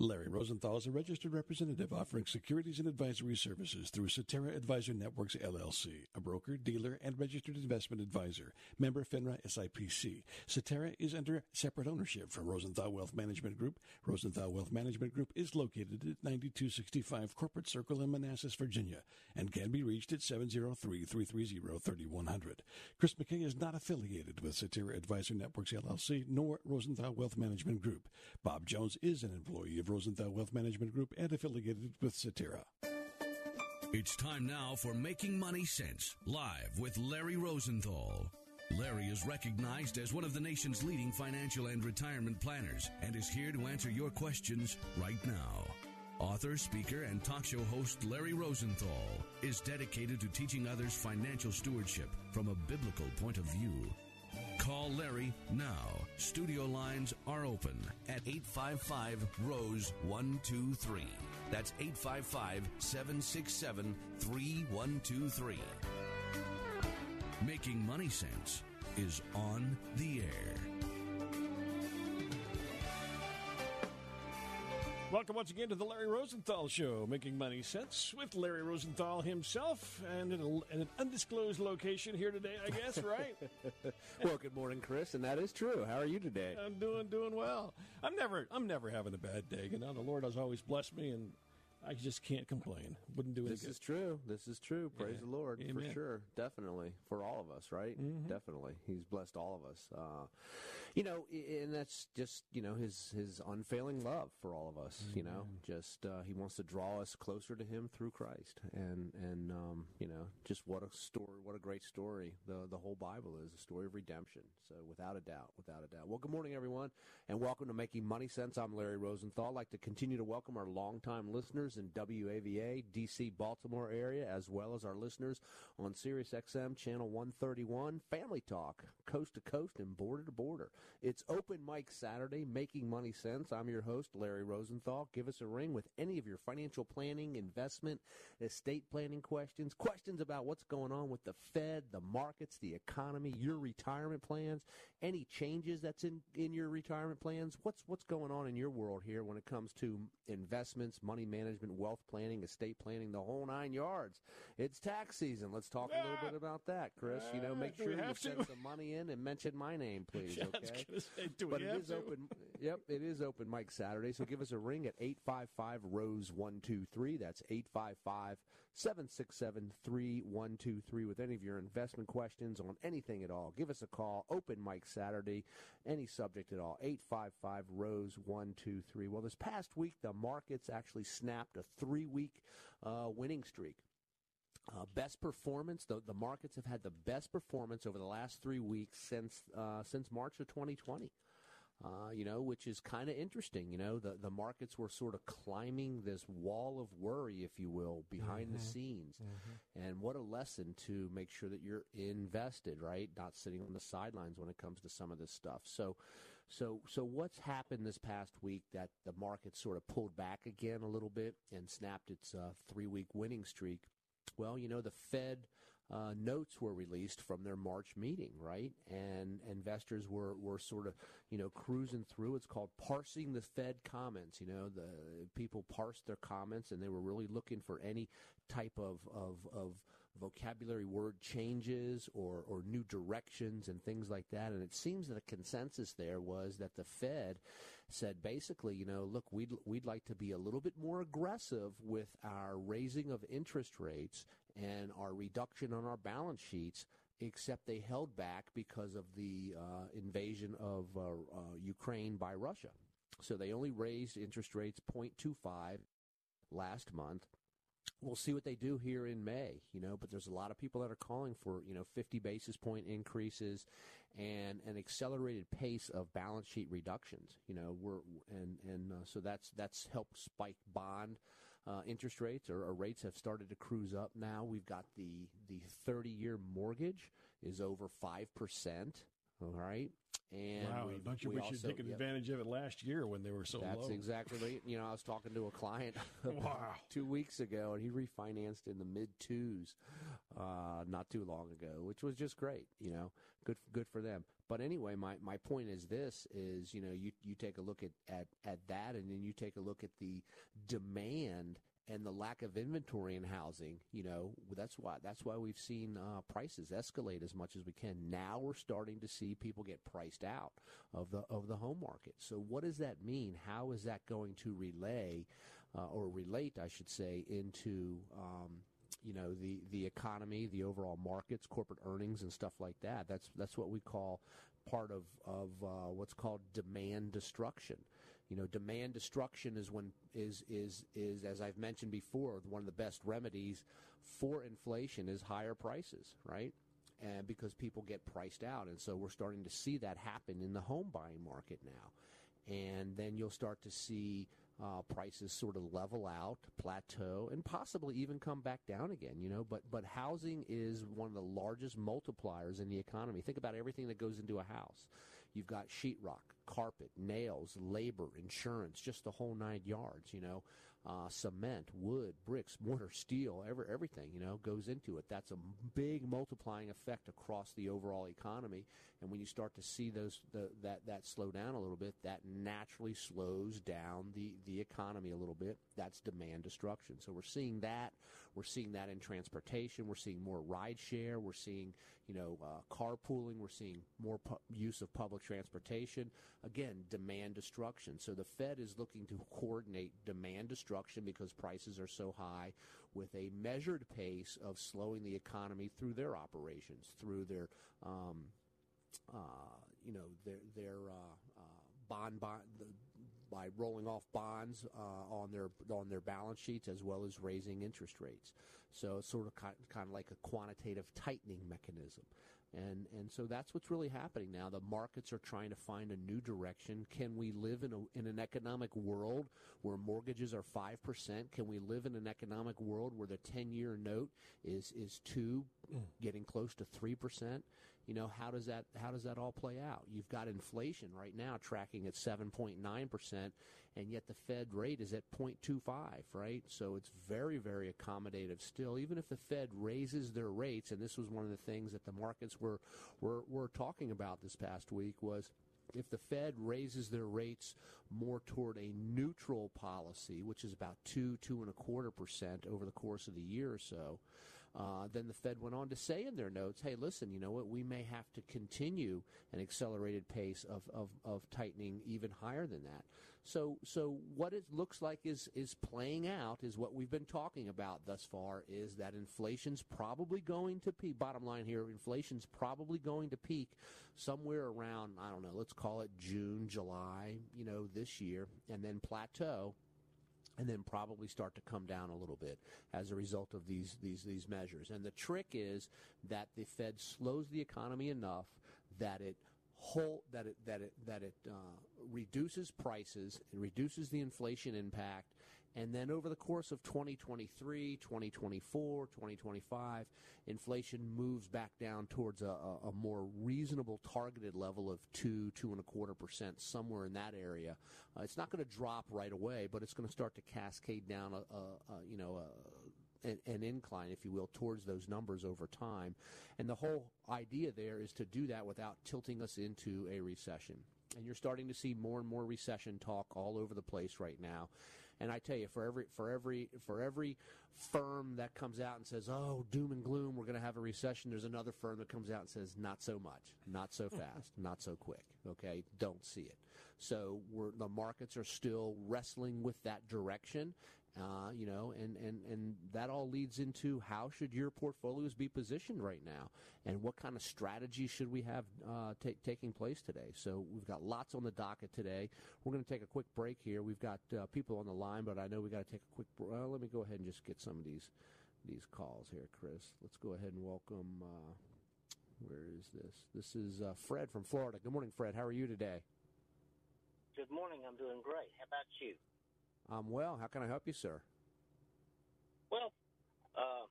Larry Rosenthal is a registered representative offering securities and advisory services through Cetera Advisor Networks LLC, a broker, dealer, and registered investment advisor. Member FINRA SIPC. Cetera is under separate ownership from Rosenthal Wealth Management Group. Rosenthal Wealth Management Group is located at 9265 Corporate Circle in Manassas, Virginia, and can be reached at 703-330-3100. Chris McKay is not affiliated with Cetera Advisor Networks LLC nor Rosenthal Wealth Management Group. Bob Jones is an employee of Rosenthal Wealth Management Group and affiliated with Cetera. It's time now for Making Money Sense, live with Larry Rosenthal. Larry is recognized as one of the nation's leading financial and retirement planners and is here to answer your questions right now. Author, speaker, and talk show host Larry Rosenthal is dedicated to teaching others financial stewardship from a biblical point of view. Call Larry now. Studio lines are open at 855 Rose 123. That's 855 767 3123. Making Money Sense is on the air. Welcome once again to the Larry Rosenthal Show, making money sense with Larry Rosenthal himself, and in, a, in an undisclosed location here today, I guess, right? well, good morning, Chris, and that is true. How are you today? I'm doing doing well. I'm never I'm never having a bad day. You know, the Lord has always blessed me, and I just can't complain. Wouldn't do it. This is true. This is true. Praise Yeah. the Lord Amen. for sure. Definitely for all of us, right? Mhm. Definitely, He's blessed all of us. Uh, you know, and that's just you know His His unfailing love for all of us. You know, just uh, He wants to draw us closer to Him through Christ, and and um, you know, just what a story, what a great story. The the whole Bible is a story of redemption. So without a doubt, without a doubt. Well, good morning, everyone, and welcome to Making Money Sense. I'm Larry Rosenthal. I'd like to continue to welcome our longtime listeners in WAVA, DC, Baltimore area, as well as our listeners on Sirius XM Channel 131, Family Talk, coast to coast and border to border. It's Open Mic Saturday, Making Money Sense. I'm your host, Larry Rosenthal. Give us a ring with any of your financial planning, investment, estate planning questions, questions about what's going on with the Fed, the markets, the economy, your retirement plans, any changes that's in, in your retirement plans. What's what's going on in your world here when it comes to investments, money management, wealth planning, estate planning, the whole nine yards. It's tax season. Let's talk a little bit about that, Chris. You know, make do sure you send to? some money in and mention my name, please. Yeah, okay. say, but it is to? open. Yep, it is open mic Saturday. So give us a ring at eight five five Rose one two three. That's eight five five. 767 3123 with any of your investment questions on anything at all. Give us a call. Open Mic Saturday, any subject at all. 855 Rose 123. Well, this past week, the markets actually snapped a three week uh, winning streak. Uh, best performance. The, the markets have had the best performance over the last three weeks since uh, since March of 2020. Uh, you know, which is kind of interesting. You know, the the markets were sort of climbing this wall of worry, if you will, behind the scenes. And what a lesson to make sure that you're invested, right? Not sitting on the sidelines when it comes to some of this stuff. So. So, so what's happened this past week that the market sort of pulled back again a little bit and snapped its uh, three-week winning streak? Well, you know, the Fed uh, notes were released from their March meeting, right? And investors were, were sort of, you know, cruising through. It's called parsing the Fed comments. You know, the people parsed their comments and they were really looking for any type of, of, of vocabulary word changes or, or new directions and things like that. And it seems that the consensus there was that the Fed said basically, you know, look, we'd, we'd like to be a little bit more aggressive with our raising of interest rates and our reduction on our balance sheets, except they held back because of the uh, invasion of uh, uh, Ukraine by Russia. So they only raised interest rates 0.25 last month. We'll see what they do here in May, you know, but there's a lot of people that are calling for, you know, 50 basis point increases and an accelerated pace of balance sheet reductions, you know, we're, and, and uh, so that's, that's helped spike bond uh, interest rates or, or, rates have started to cruise up now. We've got the, the 30 year mortgage is over 5%. All right. And wow, don't you wish you'd taken advantage of it last year when they were so that's low? That's exactly right. You know, I was talking to a client wow. two weeks ago, and he refinanced in the mid twos uh, not too long ago, which was just great. You know, good good for them. But anyway, my, my point is this: is you know, you you take a look at, at at that, and then you take a look at the demand and the lack of inventory in housing, you know, that's why that's why we've seen uh, prices escalate as much as we can. Now we're starting to see people get priced out of the of the home market. So what does that mean? How is that going to relay uh, or relate, I should say, into um, you know the the economy, the overall markets, corporate earnings, and stuff like that. That's that's what we call part of of uh, what's called demand destruction. You know, demand destruction is when is is is as I've mentioned before, one of the best remedies for inflation is higher prices, right? And because people get priced out, and so we're starting to see that happen in the home buying market now. And then you'll start to see uh, prices sort of level out, plateau, and possibly even come back down again. You know, but but housing is one of the largest multipliers in the economy. Think about everything that goes into a house. You've got sheetrock, carpet, nails, labor, insurance, just the whole nine yards, you know. Uh, cement, wood, bricks, mortar, steel, every, everything, you know, goes into it. That's a big multiplying effect across the overall economy. And when you start to see those the, that that slow down a little bit, that naturally slows down the the economy a little bit. That's demand destruction. So we're seeing that. We're seeing that in transportation. We're seeing more ride share. We're seeing you know uh, carpooling. We're seeing more pu- use of public transportation. Again, demand destruction. So the Fed is looking to coordinate demand destruction because prices are so high with a measured pace of slowing the economy through their operations, through their um, uh, you know, their their uh, uh, bond bond by rolling off bonds uh, on their on their balance sheets as well as raising interest rates. So it's sort of kind, kind of like a quantitative tightening mechanism. And and so that's what's really happening now. The markets are trying to find a new direction. Can we live in a in an economic world where mortgages are five percent? Can we live in an economic world where the ten year note is is two, mm. getting close to three percent? You know how does that how does that all play out? You've got inflation right now tracking at 7.9% and yet the fed rate is at 0.25 right? So it's very very accommodative still. Even if the fed raises their rates and this was one of the things that the markets were were, were talking about this past week was if the Fed raises their rates more toward a neutral policy, which is about two, two and a quarter percent over the course of the year or so, uh, then the Fed went on to say in their notes, hey, listen, you know what? We may have to continue an accelerated pace of, of, of tightening even higher than that. So, so what it looks like is, is playing out is what we've been talking about thus far is that inflation's probably going to peak. Bottom line here, inflation's probably going to peak somewhere around, I don't know, let's call it June, July, you know, this year, and then plateau and then probably start to come down a little bit as a result of these these these measures. And the trick is that the Fed slows the economy enough that it whole that it that it that it uh, reduces prices, it reduces the inflation impact, and then over the course of 2023, 2024, 2025, inflation moves back down towards a, a, a more reasonable targeted level of two, two and a quarter percent, somewhere in that area. Uh, it's not going to drop right away, but it's going to start to cascade down a, a, a you know, an, an, incline, if you will, towards those numbers over time. And the whole idea there is to do that without tilting us into a recession. And you're starting to see more and more recession talk all over the place right now. And I tell you, for every for every for every firm that comes out and says, "Oh, doom and gloom, we're going to have a recession," there's another firm that comes out and says, "Not so much, not so fast, not so quick." Okay, don't see it. So the markets are still wrestling with that direction, Uh, you know, and, and, and that all leads into how should your portfolios be positioned right now, and what kind of strategy should we have uh, t- taking place today. So we've got lots on the docket today. We're going to take a quick break here. We've got uh, people on the line, but I know we got to take a quick. Well, let me go ahead and just get some of these these calls here, Chris. Let's go ahead and welcome. Uh, where is this? This is uh, Fred from Florida. Good morning, Fred. How are you today? Good morning. I'm doing great. How about you? I'm well. How can I help you, sir? Well, uh,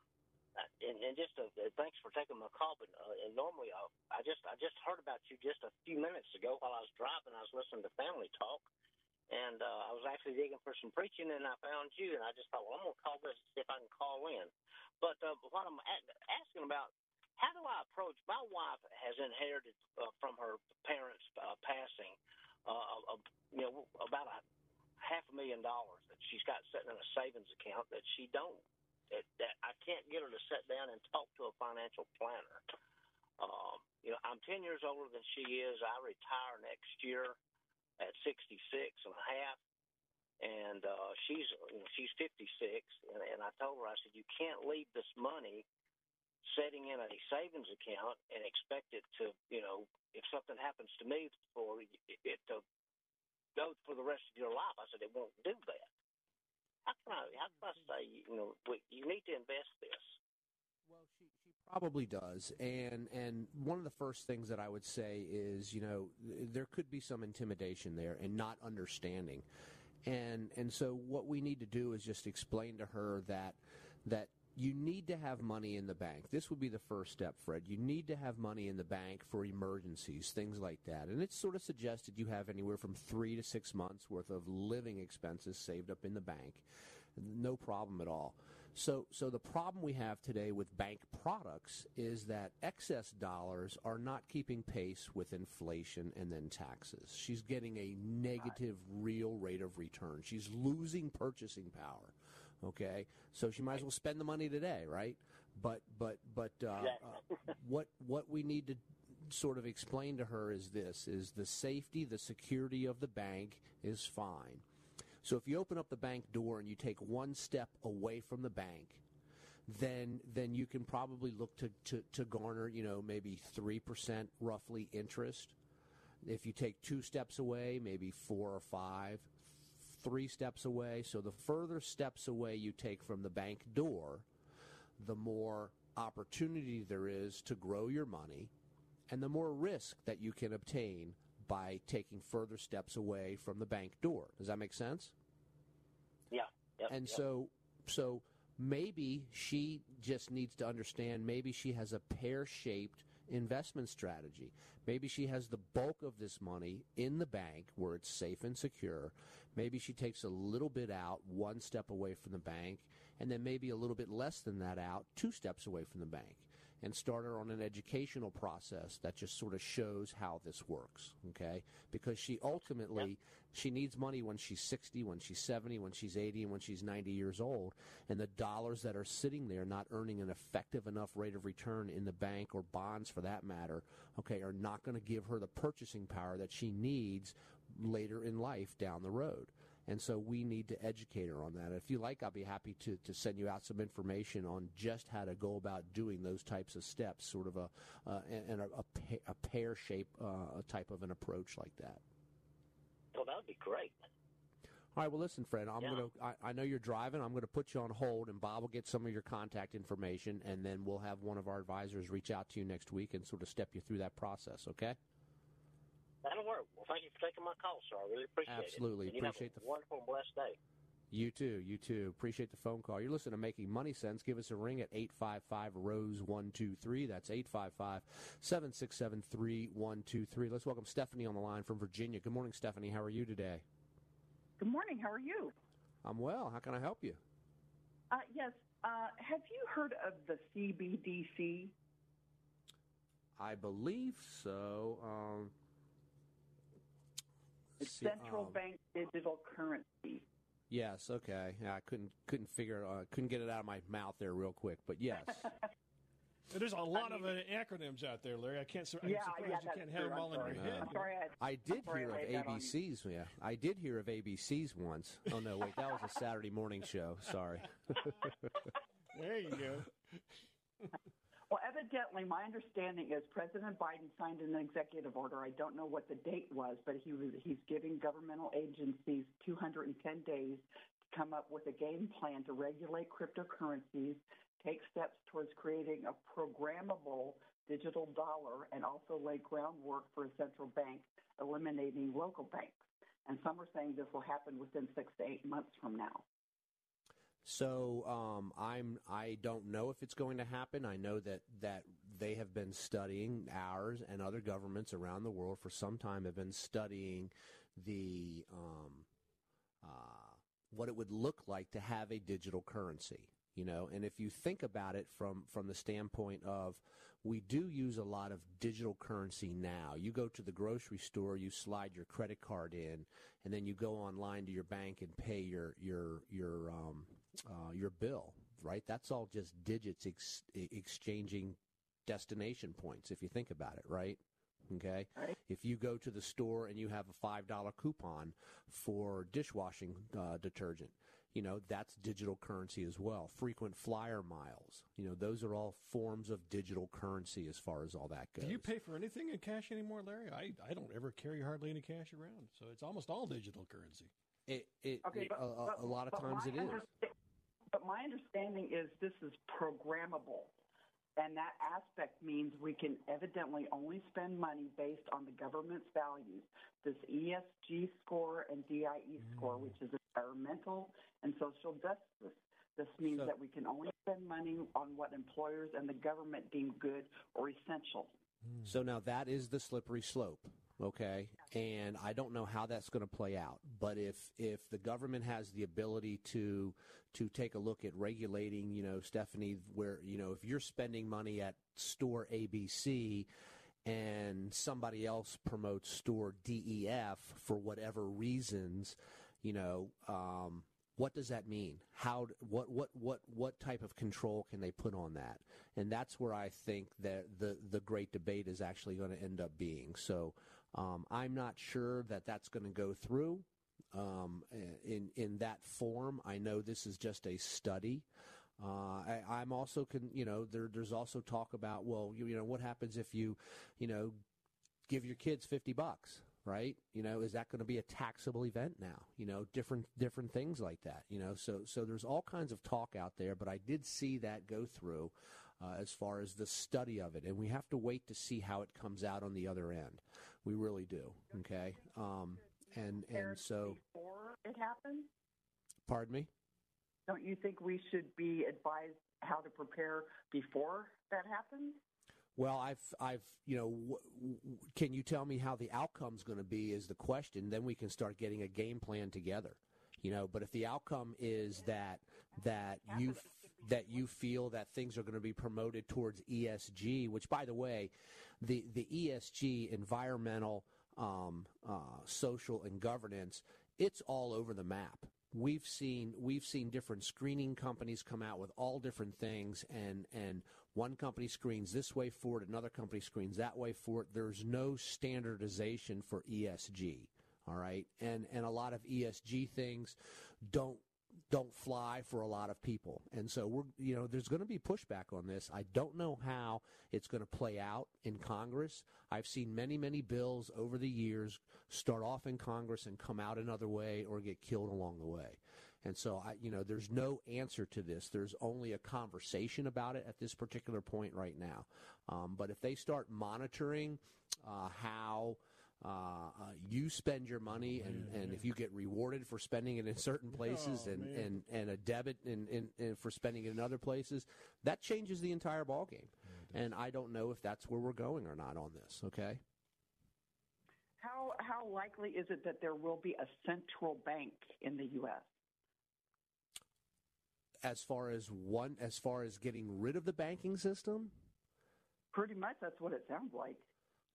and, and just uh, thanks for taking my call. But uh, and normally I, I just I just heard about you just a few minutes ago while I was driving. I was listening to Family Talk, and uh, I was actually digging for some preaching, and I found you, and I just thought, well, I'm gonna call this if I can call in. But uh, what I'm asking about how do I approach? My wife has inherited uh, from her parents uh, passing, uh, uh, you know, about a half a million dollars that she's got sitting in a savings account that she don't. That, that I can't get her to sit down and talk to a financial planner. Um, you know, I'm 10 years older than she is. I retire next year at 66 and a half and uh, she's you know, she's 56, and, and I told her I said you can't leave this money setting in a savings account and expect it to, you know, if something happens to me, for it to go for the rest of your life. I said it won't do that. How can I? How can I mm-hmm. say, you know, you need to invest this? Well, she, she probably does, and and one of the first things that I would say is, you know, there could be some intimidation there and not understanding, and and so what we need to do is just explain to her that that you need to have money in the bank. This would be the first step, Fred. You need to have money in the bank for emergencies, things like that. And it's sort of suggested you have anywhere from three to six months worth of living expenses saved up in the bank. No problem at all. So, so the problem we have today with bank products is that excess dollars are not keeping pace with inflation and then taxes. She's getting a negative real rate of return. She's losing purchasing power. Okay, so she might as well spend the money today, right? But but but uh, uh, what what we need to sort of explain to her is this: is the safety, the security of the bank is fine. So if you open up the bank door and you take one step away from the bank, then then you can probably look to, to, to garner, you know, maybe three percent roughly interest. If you take two steps away, maybe four or five three steps away. So the further steps away you take from the bank door, the more opportunity there is to grow your money and the more risk that you can obtain by taking further steps away from the bank door. Does that make sense? Yeah. Yep, and yep. so so maybe she just needs to understand maybe she has a pear-shaped investment strategy. Maybe she has the bulk of this money in the bank where it's safe and secure. Maybe she takes a little bit out, one step away from the bank, and then maybe a little bit less than that out, two steps away from the bank. And start her on an educational process that just sort of shows how this works, okay? Because she ultimately yep. she needs money when she's 60, when she's 70, when she's 80, and when she's 90 years old. And the dollars that are sitting there not earning an effective enough rate of return in the bank or bonds for that matter, okay, are not going to give her the purchasing power that she needs later in life down the road. And so we need to educate her on that. If you like, I'll be happy to, to send you out some information on just how to go about doing those types of steps, sort of a uh, and a, a, pear shape uh, type of an approach like that. Well, that would be great. All right. Well, listen, Fred. I'm Yeah. gonna. I, I know you're driving. I'm gonna put you on hold, and Bob will get some of your contact information, and then we'll have one of our advisors reach out to you next week and sort of step you through that process. Okay. That'll work. Well, thank you for taking my call, sir. I really appreciate Absolutely. it. Absolutely. Appreciate have the- wonderful and blessed day. You too. You too. Appreciate the phone call. You're listening to Making Money Sense. Give us a ring at 855 Rose 123. That's 855 767 3123. Let's welcome Stephanie on the line from Virginia. Good morning, Stephanie. How are you today? Good morning. How are you? I'm well. How can I help you? Uh, yes. Uh, have you heard of the CBDC? I believe so. Um, It's see- Central um, Bank Digital Currency. Yes. Okay. Yeah, I couldn't couldn't figure uh, couldn't get it out of my mouth there real quick, but yes. There's a lot of uh, acronyms out there, Larry. I can't. I'm Yeah, surprised yeah, you can't have true. them all I'm in your sorry. head. I'm sorry. I, I did I'm sorry hear I of laid that on you. ABCs. Yeah, I did hear of ABCs once. Oh no, wait, that was a Saturday morning show. Sorry. There you go. Well, evidently, my understanding is President Biden signed an executive order. I don't know what the date was, but he was he's giving governmental agencies 210 days to come up with a game plan to regulate cryptocurrencies, take steps towards creating a programmable digital dollar, and also lay groundwork for a central bank eliminating local banks. And some are saying this will happen within six to eight months from now. So um, I'm I don't know if it's going to happen. I know that that they have been studying ours and other governments around the world for some time have been studying the um, uh, what it would look like to have a digital currency. You know, and if you think about it from from the standpoint of we do use a lot of digital currency now. You go to the grocery store, you slide your credit card in, and then you go online to your bank and pay your your your um, uh, your bill. Right? That's all just digits ex- exchanging destination points. If you think about it, right? Okay. If you go to the store and you have a five dollar coupon for dishwashing uh, detergent, you know that's digital currency as well. Frequent flyer miles, you know, those are all forms of digital currency as far as all that goes. Do you pay for anything in cash anymore, Larry? I, I don't ever carry hardly any cash around, so it's almost all digital currency. It, it, Okay, but- a, a- but- a lot of times my it is. My understanding is this is programmable. And that aspect means we can evidently only spend money based on the government's values. This ESG score and DIE mm. score, which is environmental and social justice. This means So- that we can only spend money on what employers and the government deem good or essential. So now that is the slippery slope, okay? And I don't know how that's going to play out. But if if the government has the ability to to take a look at regulating, you know, Stephanie, where you know if you're spending money at store ABC and somebody else promotes store DEF for whatever reasons, you know, um, what does that mean? How what what what what type of control can they put on that? And that's where I think that the the great debate is actually going to end up being. So um, I'm not sure that that's going to go through um, in in that form. I know this is just a study. Uh, I, I'm also, con, you know, there, there's also talk about, well, you, you know, what happens if you, you know, give your kids 50 bucks, right? You know, is that going to be a taxable event now? You know, different different things like that. You know, so so there's all kinds of talk out there, but I did see that go through uh, as far as the study of it, and we have to wait to see how it comes out on the other end. We really do. Okay, um, and and so, Before it happens, pardon me. don't you think we should be advised how to prepare before that happens? Well, I've, I've, you know, w- w- can you tell me how the outcome's going to be? Is the question. Then we can start getting a game plan together. You know, but if the outcome is that that you f- that you feel that things are going to be promoted towards ESG, which, by the way, the the ESG environmental, um, uh, social, and governance, it's all over the map. We've seen we've seen different screening companies come out with all different things and and one company screens this way for it another company screens that way for it. There's no standardization for ESG all right? And and a lot of ESG things don't don't fly for a lot of people. And so we're you know there's going to be pushback on this. I don't know how it's going to play out in congress. I've seen many many bills over the years start off in congress and come out another way or get killed along the way. And so i you know there's no answer to this. There's only a conversation about it at this particular point right now. Um, but if they start monitoring uh, how uh, uh, you spend your money, and, and if you get rewarded for spending it in certain places, Oh, and, man. and, and a debit in, in, in for spending it in other places, that changes the entire ballgame. And I don't know if that's where we're going or not on this. Okay. How how likely is it that there will be a central bank in the U.S.? As far as one, as far as getting rid of the banking system, Pretty much, that's what it sounds like.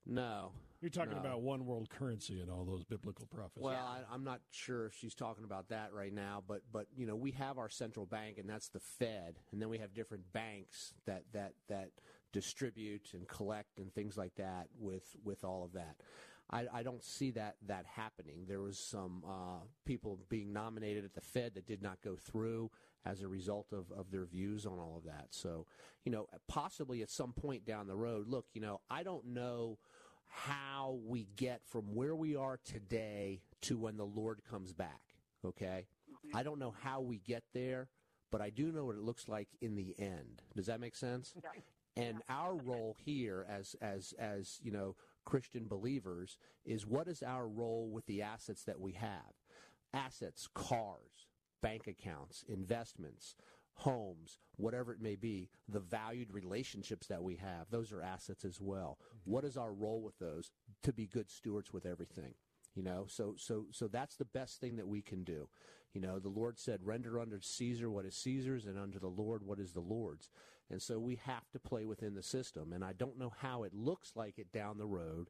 No. You're talking No. about one world currency and all those biblical prophecies. Well, I, I'm not sure if she's talking about that right now, but but you know we have our central bank, and that's the Fed, and then we have different banks that that that distribute and collect and things like that with with all of that. I, I don't see that that happening. There was some uh, people being nominated at the Fed that did not go through as a result of, of their views on all of that. So, you know, possibly at some point down the road, look, you know, I don't know how we get from where we are today to when the Lord comes back. Okay? Mm-hmm. I don't know how we get there, but I do know what it looks like in the end. Does that make sense? And our role here as as as, you know, Christian believers is what is our role with the assets that we have? Assets, cars, bank accounts, investments, homes, whatever it may be, the valued relationships that we have, those are assets as well. Mm-hmm. What is our role with those? To be good stewards with everything. You know, so so so that's the best thing that we can do. You know, the Lord said, "Render unto Caesar what is Caesar's, and unto the Lord what is the Lord's." And so we have to play within the system. And I don't know how it looks like it down the road.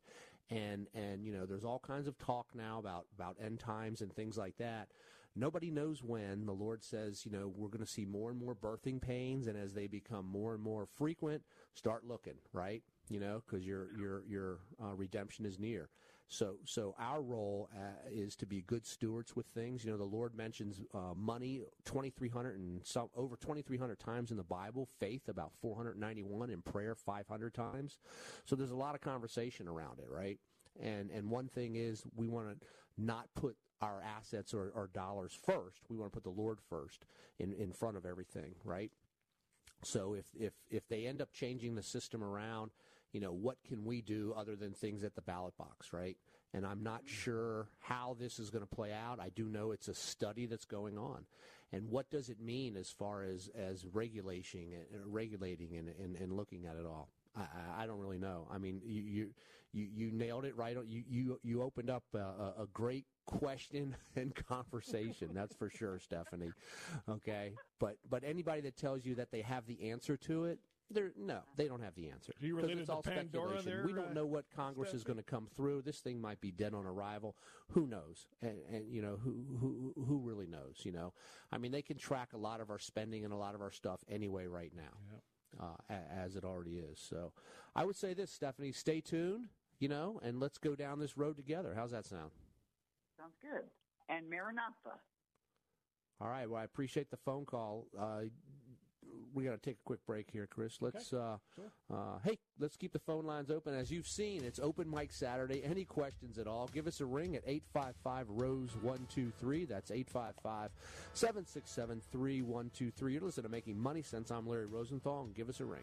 And and you know, there's all kinds of talk now about about end times and things like that. Nobody knows when. The Lord says, you know, we're going to see more and more birthing pains, and as they become more and more frequent, start looking right. You know, because your your your uh, redemption is near. So, so our role uh, is to be good stewards with things. You know, the Lord mentions uh, money 2,300 and some over 2,300 times in the Bible. Faith about 491 in prayer 500 times. So there's a lot of conversation around it, right? And and one thing is we want to not put our assets or, or dollars first. We want to put the Lord first in in front of everything, right? So if if if they end up changing the system around you know, what can we do other than things at the ballot box, right? And I'm not sure how this is going to play out. I do know it's a study that's going on. And what does it mean as far as, as regulation, uh, regulating and, and, and looking at it all? I, I don't really know. I mean, you, you, you, you nailed it right. You, you, you opened up a, a great question and conversation. That's for sure, Stephanie. Okay. But, but anybody that tells you that they have the answer to it, they're, no, they don't have the answer. You related it's all speculation. there? we don't know what Congress Stephanie? is going to come through. This thing might be dead on arrival. Who knows? And, and you know who who who really knows? You know, I mean, they can track a lot of our spending and a lot of our stuff anyway right now, uh, as it already is. So, I would say this, Stephanie, stay tuned. You know, and let's go down this road together. How's that sound? Sounds good. And Maranatha. All right. Well, I appreciate the phone call. Uh, we got to take a quick break here, Chris. Let's, uh, uh, hey, let's keep the phone lines open. As you've seen, it's open mic Saturday. Any questions at all? Give us a ring at 855 Rose 123. That's 855 767 3123. You're listening to Making Money Sense. I'm Larry Rosenthal, and give us a ring.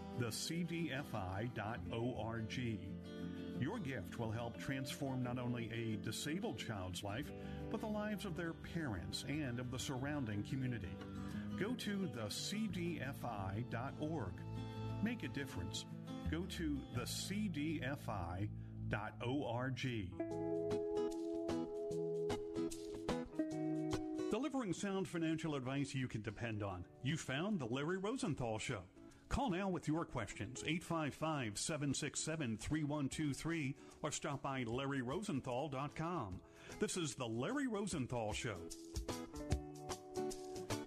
thecdfi.org. Your gift will help transform not only a disabled child's life, but the lives of their parents and of the surrounding community. Go to thecdfi.org. Make a difference. Go to thecdfi.org. Delivering sound financial advice you can depend on. You found The Larry Rosenthal Show. Call now with your questions, 855 767 3123, or stop by LarryRosenthal.com. This is The Larry Rosenthal Show.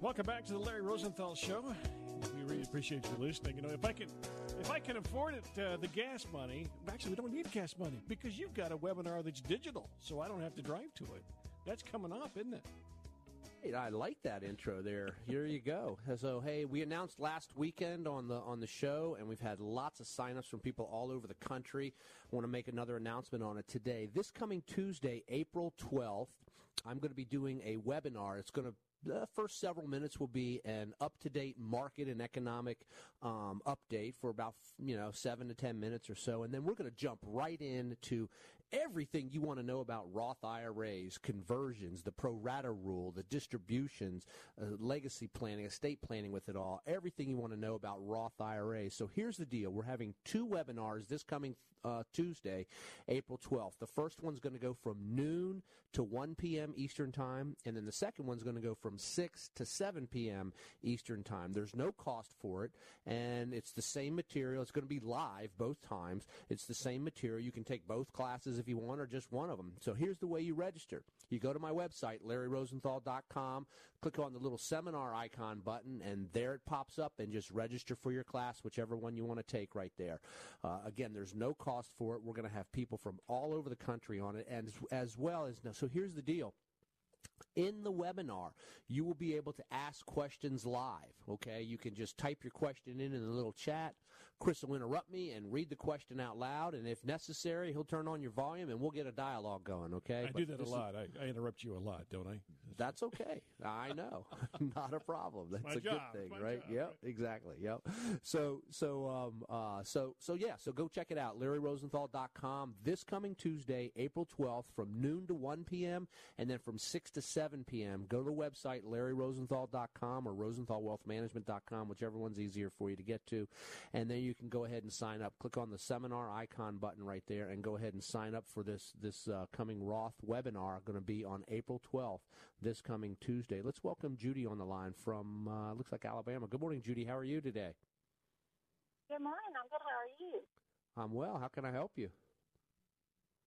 Welcome back to the Larry Rosenthal Show. We really appreciate you listening. You know, if I can, if I can afford it, uh, the gas money. Actually, we don't need gas money because you've got a webinar that's digital, so I don't have to drive to it. That's coming up, isn't it? I like that intro there. Here you go. So hey, we announced last weekend on the on the show, and we've had lots of signups from people all over the country. I want to make another announcement on it today. This coming Tuesday, April twelfth, I'm going to be doing a webinar. It's going to the first several minutes will be an up-to-date market and economic um, update for about you know seven to ten minutes or so, and then we're going to jump right into everything you want to know about Roth IRAs, conversions, the pro rata rule, the distributions, uh, legacy planning, estate planning with it all, everything you want to know about Roth IRAs. So here's the deal. We're having two webinars this coming uh, Tuesday, April 12th. The first one's going to go from noon to 1 p.m. Eastern Time, and then the second one's going to go from 6 to 7 p.m. Eastern Time. There's no cost for it, and it's the same material. It's going to be live both times. It's the same material. You can take both classes if you want or just one of them. So here's the way you register. You go to my website, larryrosenthal.com, click on the little seminar icon button, and there it pops up, and just register for your class, whichever one you want to take right there. Uh, again, there's no cost for it. We're going to have people from all over the country on it, and as well as, so here's the deal. In the webinar, you will be able to ask questions live. Okay, you can just type your question in in the little chat. Chris will interrupt me and read the question out loud, and if necessary, he'll turn on your volume and we'll get a dialogue going. Okay, I but do that a lot. Is, I, I, interrupt you a lot, don't I? That's okay. I know, not a problem. That's my a job. good thing, right? Job, yep, right? exactly. Yep. So, so, um, uh, so, so, yeah. So go check it out. LarryRosenthal.com. This coming Tuesday, April 12th, from noon to 1 p.m. and then from 6 to 7 p.m. Go to the website LarryRosenthal.com or RosenthalWealthManagement.com, whichever one's easier for you to get to, and then you can go ahead and sign up. Click on the seminar icon button right there, and go ahead and sign up for this this uh, coming Roth webinar. Going to be on April 12th, this coming Tuesday. Let's welcome Judy on the line from uh, looks like Alabama. Good morning, Judy. How are you today? Good morning. I'm good. How are you? I'm well. How can I help you?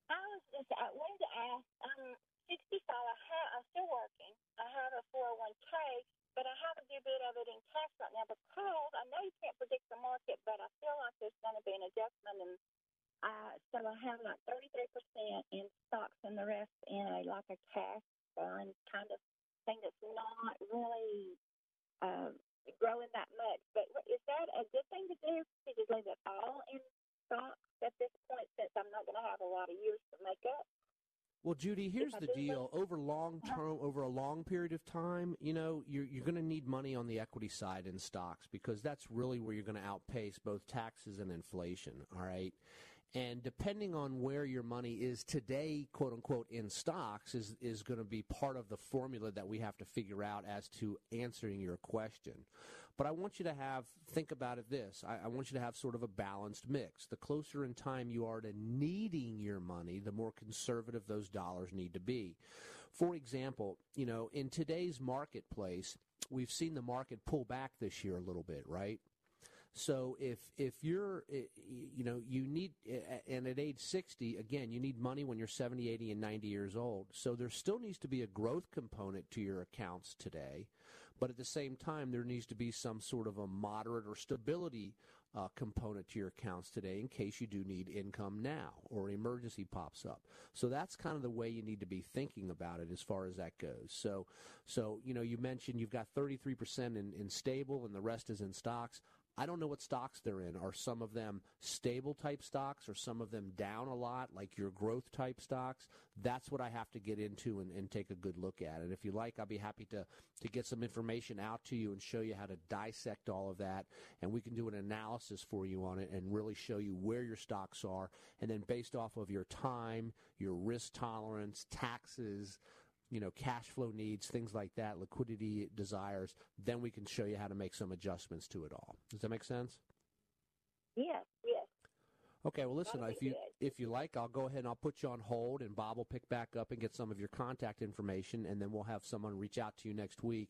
I was just I wanted to ask. I'm 65. I have, I'm still working. I have a 401k, but I have a good bit of it in cash right now because I know you can't predict the market, but I feel like there's going to be an adjustment, and uh, so I have like 33% in stocks and the rest in a like a cash fund kind of thing that's not really uh, growing that much. But is that a good thing to do? To just leave it all in stocks at this point, since I'm not going to have a lot of years to make up? Well, Judy, here's the deal. Over long uh-huh. term, over a long period of time, you know, you're, you're going to need money on the equity side in stocks because that's really where you're going to outpace both taxes and inflation. All right. And depending on where your money is today, quote unquote, in stocks, is, is going to be part of the formula that we have to figure out as to answering your question. But I want you to have, think about it this. I, I, want you to have sort of a balanced mix. The closer in time you are to needing your money, the more conservative those dollars need to be. For example, you know, in today's marketplace, we've seen the market pull back this year a little bit, right? So if if you're eh, you know you need eh, and at age 60 again you need money when you're 70 80 and 90 years old so there still needs to be a growth component to your accounts today but at the same time, there needs to be some sort of a moderate or stability uh, component to your accounts today in case you do need income now or an emergency pops up. So that's kind of the way you need to be thinking about it as far as that goes. So, so you know, you mentioned you've got 33% in, in stable and the rest is in stocks. I don't know what stocks they're in. Are some of them stable type stocks or some of them down a lot, like your growth type stocks? That's what I have to get into and, and take a good look at. And if you like, I'll be happy to, to get some information out to you and show you how to dissect all of that. And we can do an analysis for you on it and really show you where your stocks are. And then based off of your time, your risk tolerance, taxes, you know, cash flow needs, things like that, liquidity desires, then we can show you how to make some adjustments to it all. Does that make sense? Yes, yes. Okay, well, listen. If you good. if you like, I'll go ahead and I'll put you on hold, and Bob will pick back up and get some of your contact information, and then we'll have someone reach out to you next week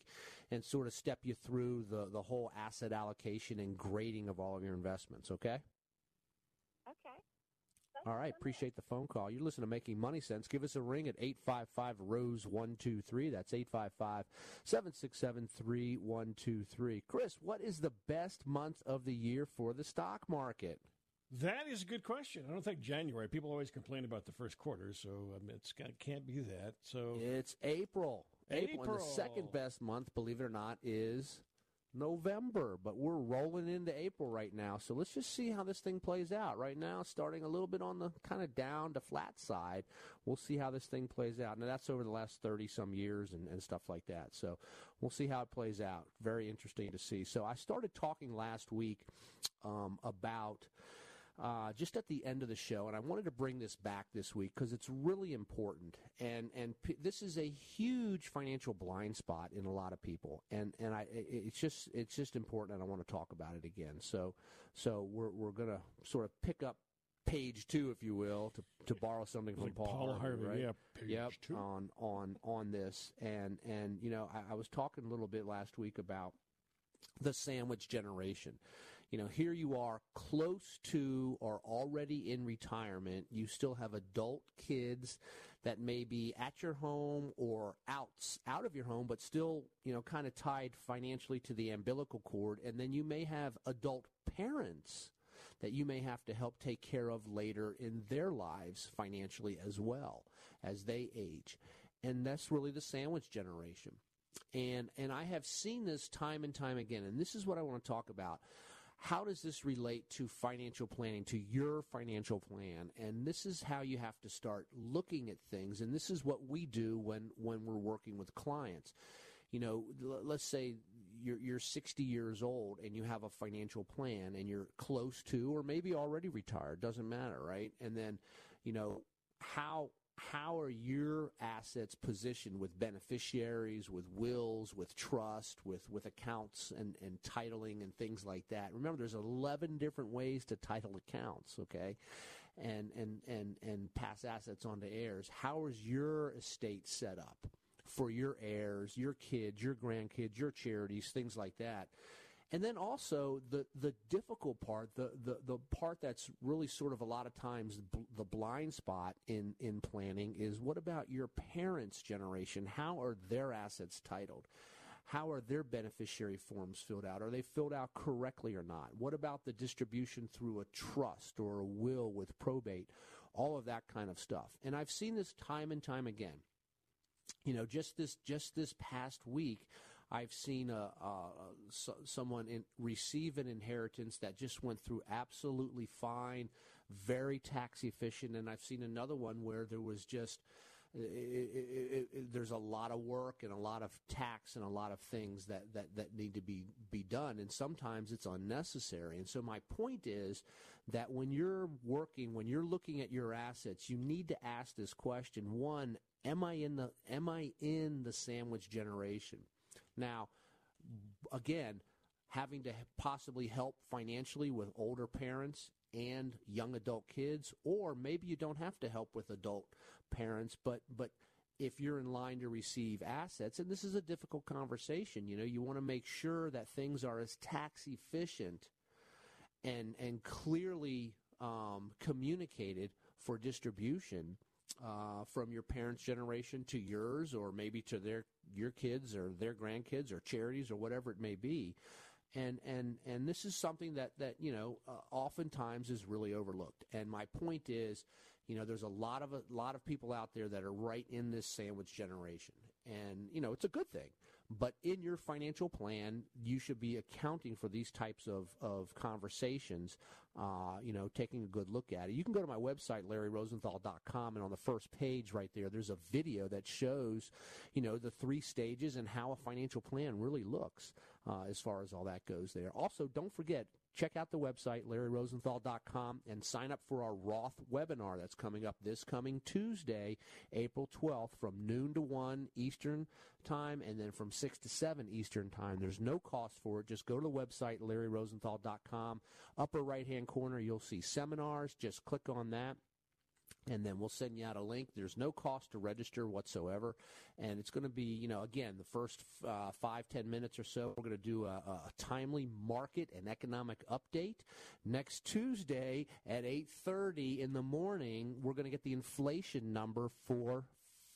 and sort of step you through the the whole asset allocation and grading of all of your investments. Okay. Okay. All right. Appreciate the phone call. You listen to Making Money Sense. Give us a ring at 855 Rose 123. That's 855 767 3123. Chris, what is the best month of the year for the stock market? That is a good question. I don't think January. People always complain about the first quarter, so um, it's can't be that. So It's April. April. And the second best month, believe it or not, is November. But we're rolling into April right now. So let's just see how this thing plays out. Right now, starting a little bit on the kind of down to flat side. We'll see how this thing plays out. Now, that's over the last 30 some years and, and stuff like that. So we'll see how it plays out. Very interesting to see. So I started talking last week um, about uh, just at the end of the show, and I wanted to bring this back this week because it's really important. And and p- this is a huge financial blind spot in a lot of people, and and I it's just it's just important, and I want to talk about it again. So so we're we're gonna sort of pick up page two, if you will, to to borrow something from Like Paul, Paul Harvey, right? yeah, page yep, two. on on on this, and and you know I, I was talking a little bit last week about the sandwich generation. You know, here you are close to or already in retirement. You still have adult kids that may be at your home or out out of your home, but still, you know, kind of tied financially to the umbilical cord. And then you may have adult parents that you may have to help take care of later in their lives financially as well as they age. And that's really the sandwich generation. And and I have seen this time and time again. And this is what I want to talk about. How does this relate to financial planning, to your financial plan? And this is how you have to start looking at things. And this is what we do when, when we're working with clients. You know, l- let's say you're, you're 60 years old and you have a financial plan and you're close to, or maybe already retired, doesn't matter, right? And then, you know, how how are your assets positioned with beneficiaries, with wills, with trust, with, with accounts and, and titling and things like that? Remember, there's 11 different ways to title accounts, okay? And, and, and, and pass assets on to heirs. How is your estate set up for your heirs, your kids, your grandkids, your charities, things like that? And then also the the difficult part, the, the, the part that's really sort of a lot of times the blind spot in, in planning is what about your parents' generation? How are their assets titled? How are their beneficiary forms filled out? Are they filled out correctly or not? What about the distribution through a trust or a will with probate? All of that kind of stuff. And I've seen this time and time again. You know, just this just this past week, I've seen a, a, so, someone in, receive an inheritance that just went through absolutely fine, very tax efficient, and I've seen another one where there was just it, it, it, there's a lot of work and a lot of tax and a lot of things that, that, that need to be, be done, and sometimes it's unnecessary. And so my point is that when you're working, when you're looking at your assets, you need to ask this question: One, am I in the am I in the sandwich generation? Now, again, having to possibly help financially with older parents and young adult kids, or maybe you don't have to help with adult parents, but but if you're in line to receive assets, and this is a difficult conversation, you know, you want to make sure that things are as tax efficient and and clearly um, communicated for distribution uh, from your parents' generation to yours, or maybe to their your kids or their grandkids or charities or whatever it may be. And and and this is something that that you know uh, oftentimes is really overlooked. And my point is, you know, there's a lot of a lot of people out there that are right in this sandwich generation, and you know, it's a good thing. But in your financial plan, you should be accounting for these types of, of conversations, uh, you know, taking a good look at it. You can go to my website, larryrosenthal.com, and on the first page right there, there's a video that shows, you know, the three stages and how a financial plan really looks uh, as far as all that goes there. Also, don't forget, check out the website, larryrosenthal.com, and sign up for our Roth webinar that's coming up this coming Tuesday, April 12th from noon to 1 Eastern Time and then from 6 to 7 Eastern Time. There's no cost for it. Just go to the website, larryrosenthal.com. Upper right hand corner, you'll see seminars. Just click on that and then we'll send you out a link. There's no cost to register whatsoever, and it's going to be, you know, again, the first uh, five ten minutes or so, we're going to do a, a, timely market and economic update. Next Tuesday at eight thirty in the morning, we're going to get the inflation number for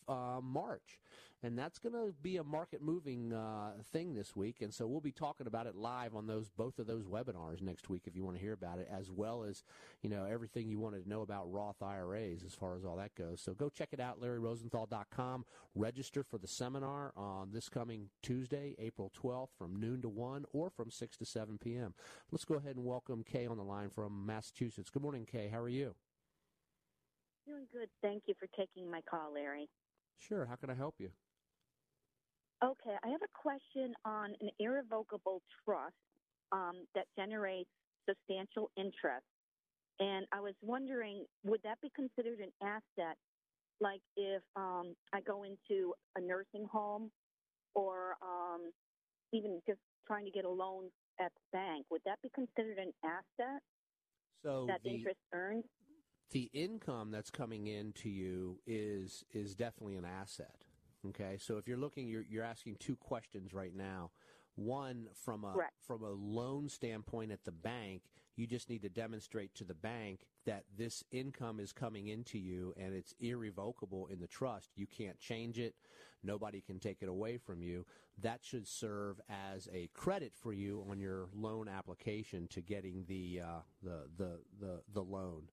uh, March and that's going to be a market moving uh, thing this week. And so we'll be talking about it live on those both of those webinars next week if you want to hear about it, as well as you know everything you wanted to know about Roth IRAs as far as all that goes. So go check it out, LarryRosenthal.com. Register for the seminar on this coming Tuesday, April 12th, from noon to one, or from six to seven p.m. Let's go ahead and welcome Kay on the line from Massachusetts. Good morning, Kay. How are you? Doing good. Thank you for taking my call, Larry. Sure. How can I help you? Okay, I have a question on an irrevocable trust um, that generates substantial interest. And I was wondering, would that be considered an asset? Like if um, I go into a nursing home or um, even just trying to get a loan at the bank, would that be considered an asset so that the, interest earned? The income that's coming in to you is is definitely an asset. Okay, so if you're looking, you're, you're asking two questions right now. One, from a Correct. from a loan standpoint at the bank, you just need to demonstrate to the bank that this income is coming into you and it's irrevocable in the trust. You can't change it. Nobody can take it away from you. That should serve as a credit for you on your loan application to getting the uh, the, the the the loan.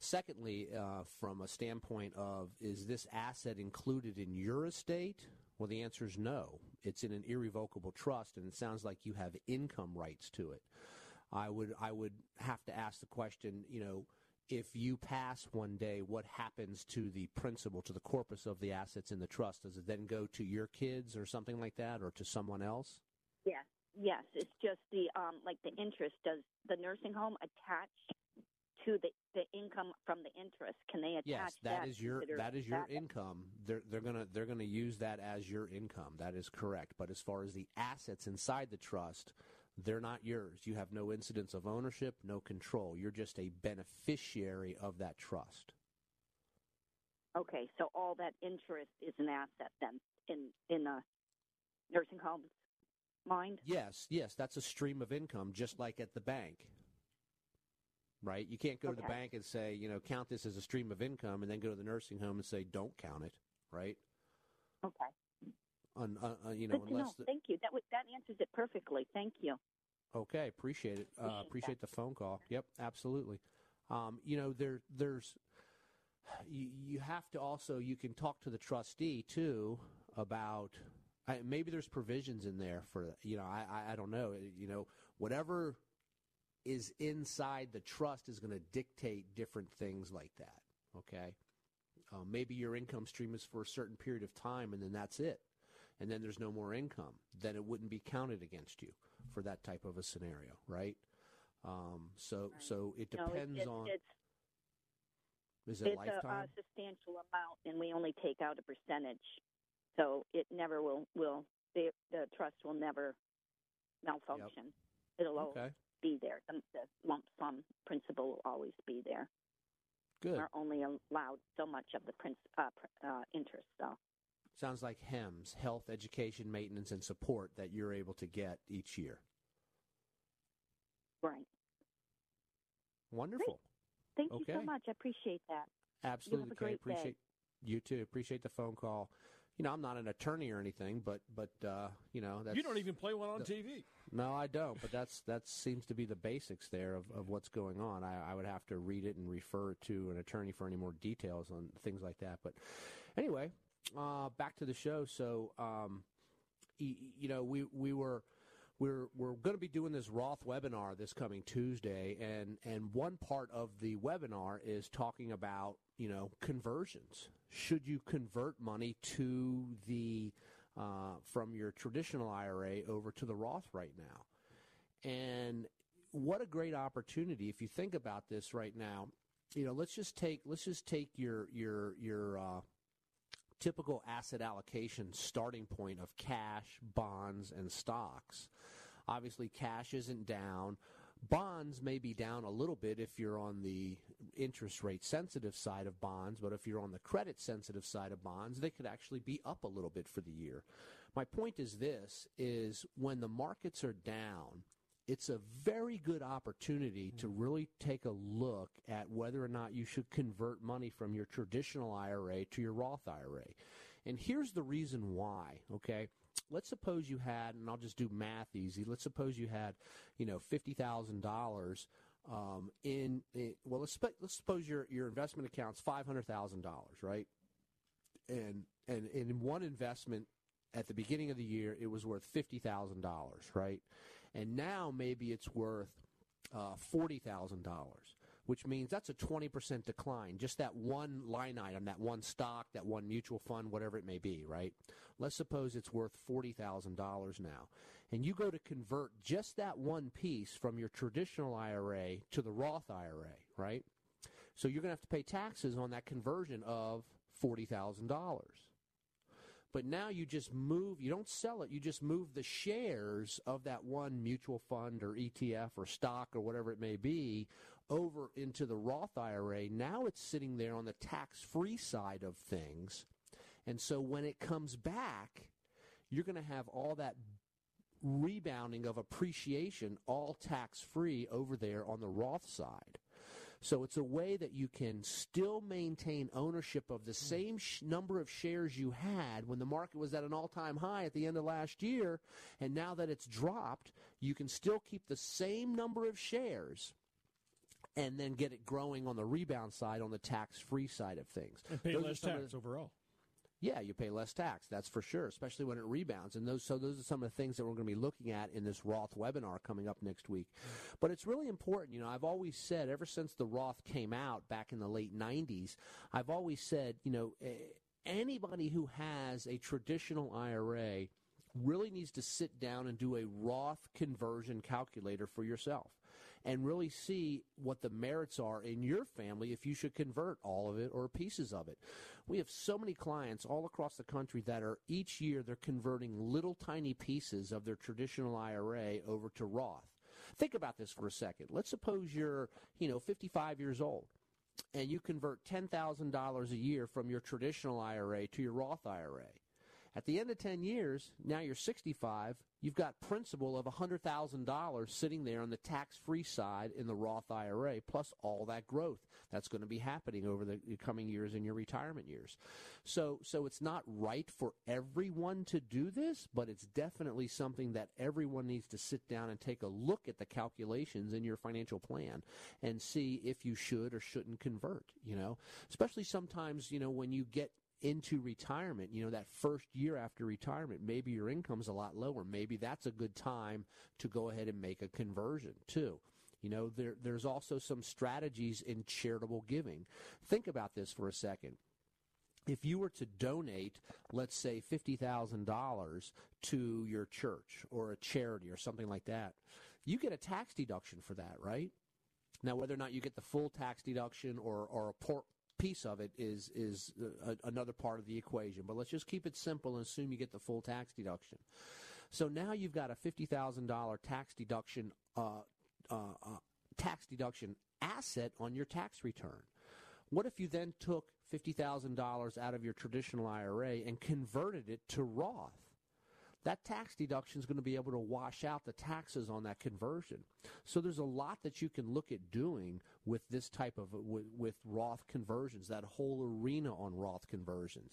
Secondly, uh, from a standpoint of is this asset included in your estate? Well, the answer is no. It's in an irrevocable trust, and it sounds like you have income rights to it. I would I would have to ask the question, you know, if you pass one day, what happens to the principal, to the corpus of the assets in the trust? Does it then go to your kids or something like that, or to someone else? Yes, yes. It's just the um, like the interest. Does the nursing home attach to the, the income from the interest? Can they attach yes, that is your that is your that? income. They're they're gonna they're gonna use that as your income. That is correct. But as far as the assets inside the trust, they're not yours. You have no incidence of ownership, no control. You're just a beneficiary of that trust. Okay, so all that interest is an asset then in in the nursing home's mind. Yes, yes, that's a stream of income, just like at the bank. Right? You can't go to the bank and say, you know, count this as a stream of income, and then go to the nursing home and say, don't count it. Right? Okay. Un, uh, uh, you know, unless know. the, Thank you. That would, that answers it perfectly. Thank you. Okay, appreciate it. Uh, Appreciate appreciate the phone call. Yep, absolutely. Um, you know, there, there's, you, you have to also, you can talk to the trustee too about, I, maybe there's provisions in there for, you know, I, I, I don't know, you know, whatever is inside the trust is going to dictate different things like that. Okay. Uh, maybe your income stream is for a certain period of time and then that's it. And then there's no more income. Then it wouldn't be counted against you for that type of a scenario, right? Um, so, so it No, depends it's, on. It's, is it it's a, lifetime? a substantial amount, and we only take out a percentage, so it never will will the the trust will never malfunction. It'll always Okay. Be there. The, the lump sum principal will always be there. Good. We're only allowed so much of the princ- uh, uh, interest, though. Sounds like HEMS, health, education, maintenance, and support that you're able to get each year. Right. Wonderful. Thank you so much. I appreciate that. Absolutely, a Kay. great day. Appreciate you too. Appreciate the phone call. You know, I'm not an attorney or anything, but but uh, you know, that's you don't even play one on the- TV. No, I don't. But that's that seems to be the basics there of, of what's going on. I, I would have to read it and refer to an attorney for any more details on things like that. But anyway, uh, back to the show. So, um, y- you know, we we were we're we're going to be doing this Roth webinar this coming Tuesday, and and one part of the webinar is talking about you know conversions. Should you convert money to the uh, from your traditional IRA over to the Roth right now? And what a great opportunity if you think about this right now. You know, let's just take let's just take your your your uh, typical asset allocation starting point of cash, bonds, and stocks. Obviously, cash isn't down. Bonds may be down a little bit if you're on the interest rate sensitive side of bonds, but if you're on the credit sensitive side of bonds, they could actually be up a little bit for the year. My point is this is when the markets are down, it's a very good opportunity to really take a look at whether or not you should convert money from your traditional IRA to your Roth IRA. And here's the reason why, okay? Let's suppose you had, and I'll just do math easy. Let's suppose you had, you know, fifty thousand dollars um, in, in, well, let's, let's suppose your your investment account's five hundred thousand dollars, right? And and in one investment at the beginning of the year, it was worth fifty thousand dollars, right? And now maybe it's worth uh, forty thousand dollars which means that's a 20% decline. Just that one line item, that one stock, that one mutual fund, whatever it may be, right? Let's suppose it's worth $40,000 now. And you go to convert just that one piece from your traditional IRA to the Roth IRA, right? So you're going to have to pay taxes on that conversion of $40,000. But now you just move, you don't sell it, you just move the shares of that one mutual fund or ETF or stock or whatever it may be over into the Roth IRA. Now it's sitting there on the tax free side of things. And so when it comes back, you're going to have all that rebounding of appreciation all tax free over there on the Roth side. So it's a way that you can still maintain ownership of the hmm. same sh- number of shares you had when the market was at an all-time high at the end of last year, and now that it's dropped, you can still keep the same number of shares and then get it growing on the rebound side on the tax-free side of things. And pay Those less tax overall. Yeah, you pay less tax. That's for sure, especially when it rebounds. And those, so those are some of the things that we're going to be looking at in this Roth webinar coming up next week. But it's really important. You know, I've always said ever since the Roth came out back in the late '90s, I've always said, you know, eh, anybody who has a traditional IRA really needs to sit down and do a Roth conversion calculator for yourself and really see what the merits are in your family if you should convert all of it or pieces of it. We have so many clients all across the country that are each year they're converting little tiny pieces of their traditional IRA over to Roth. Think about this for a second. Let's suppose you're, you know, 55 years old and you convert $10,000 a year from your traditional IRA to your Roth IRA. At the end of 10 years, now you're 65, you've got principal of $100,000 sitting there on the tax-free side in the Roth IRA, plus all that growth that's going to be happening over the coming years in your retirement years. So, so it's not right for everyone to do this, but it's definitely something that everyone needs to sit down and take a look at the calculations in your financial plan and see if you should or shouldn't convert, you know, especially sometimes, you know, when you get into retirement, you know, that first year after retirement, maybe your income's a lot lower. Maybe that's a good time to go ahead and make a conversion too. You know, there, there's also some strategies in charitable giving. Think about this for a second. If you were to donate, let's say $50,000 to your church or a charity or something like that, you get a tax deduction for that, right? Now, whether or not you get the full tax deduction or, or a por- piece of it is is a, another part of the equation. But let's just keep it simple and assume you get the full tax deduction. So now you've got a fifty thousand dollar tax deduction uh, uh, uh, tax deduction asset on your tax return. What if you then took fifty thousand dollars out of your traditional IRA and converted it to Roth? that tax deduction is going to be able to wash out the taxes on that conversion. So there's a lot that you can look at doing with this type of with, with Roth conversions, that whole arena on Roth conversions.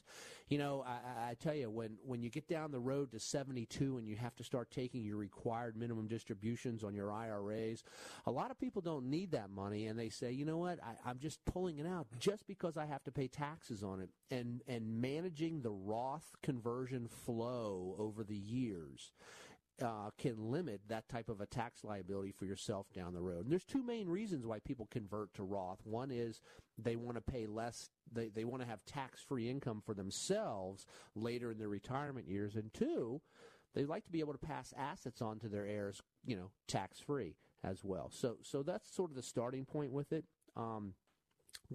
You know, I, I tell you when when you get down the road to 72 and you have to start taking your required minimum distributions on your IRAs, a lot of people don't need that money and they say, you know what, I, I'm just pulling it out just because I have to pay taxes on it and and managing the Roth conversion flow over the years uh, can limit that type of a tax liability for yourself down the road. And there's two main reasons why people convert to Roth. One is they want to pay less, they, they want to have tax free income for themselves later in their retirement years. And two, they like to be able to pass assets on to their heirs, you know, tax free. as well. So so that's sort of the starting point with it. Um,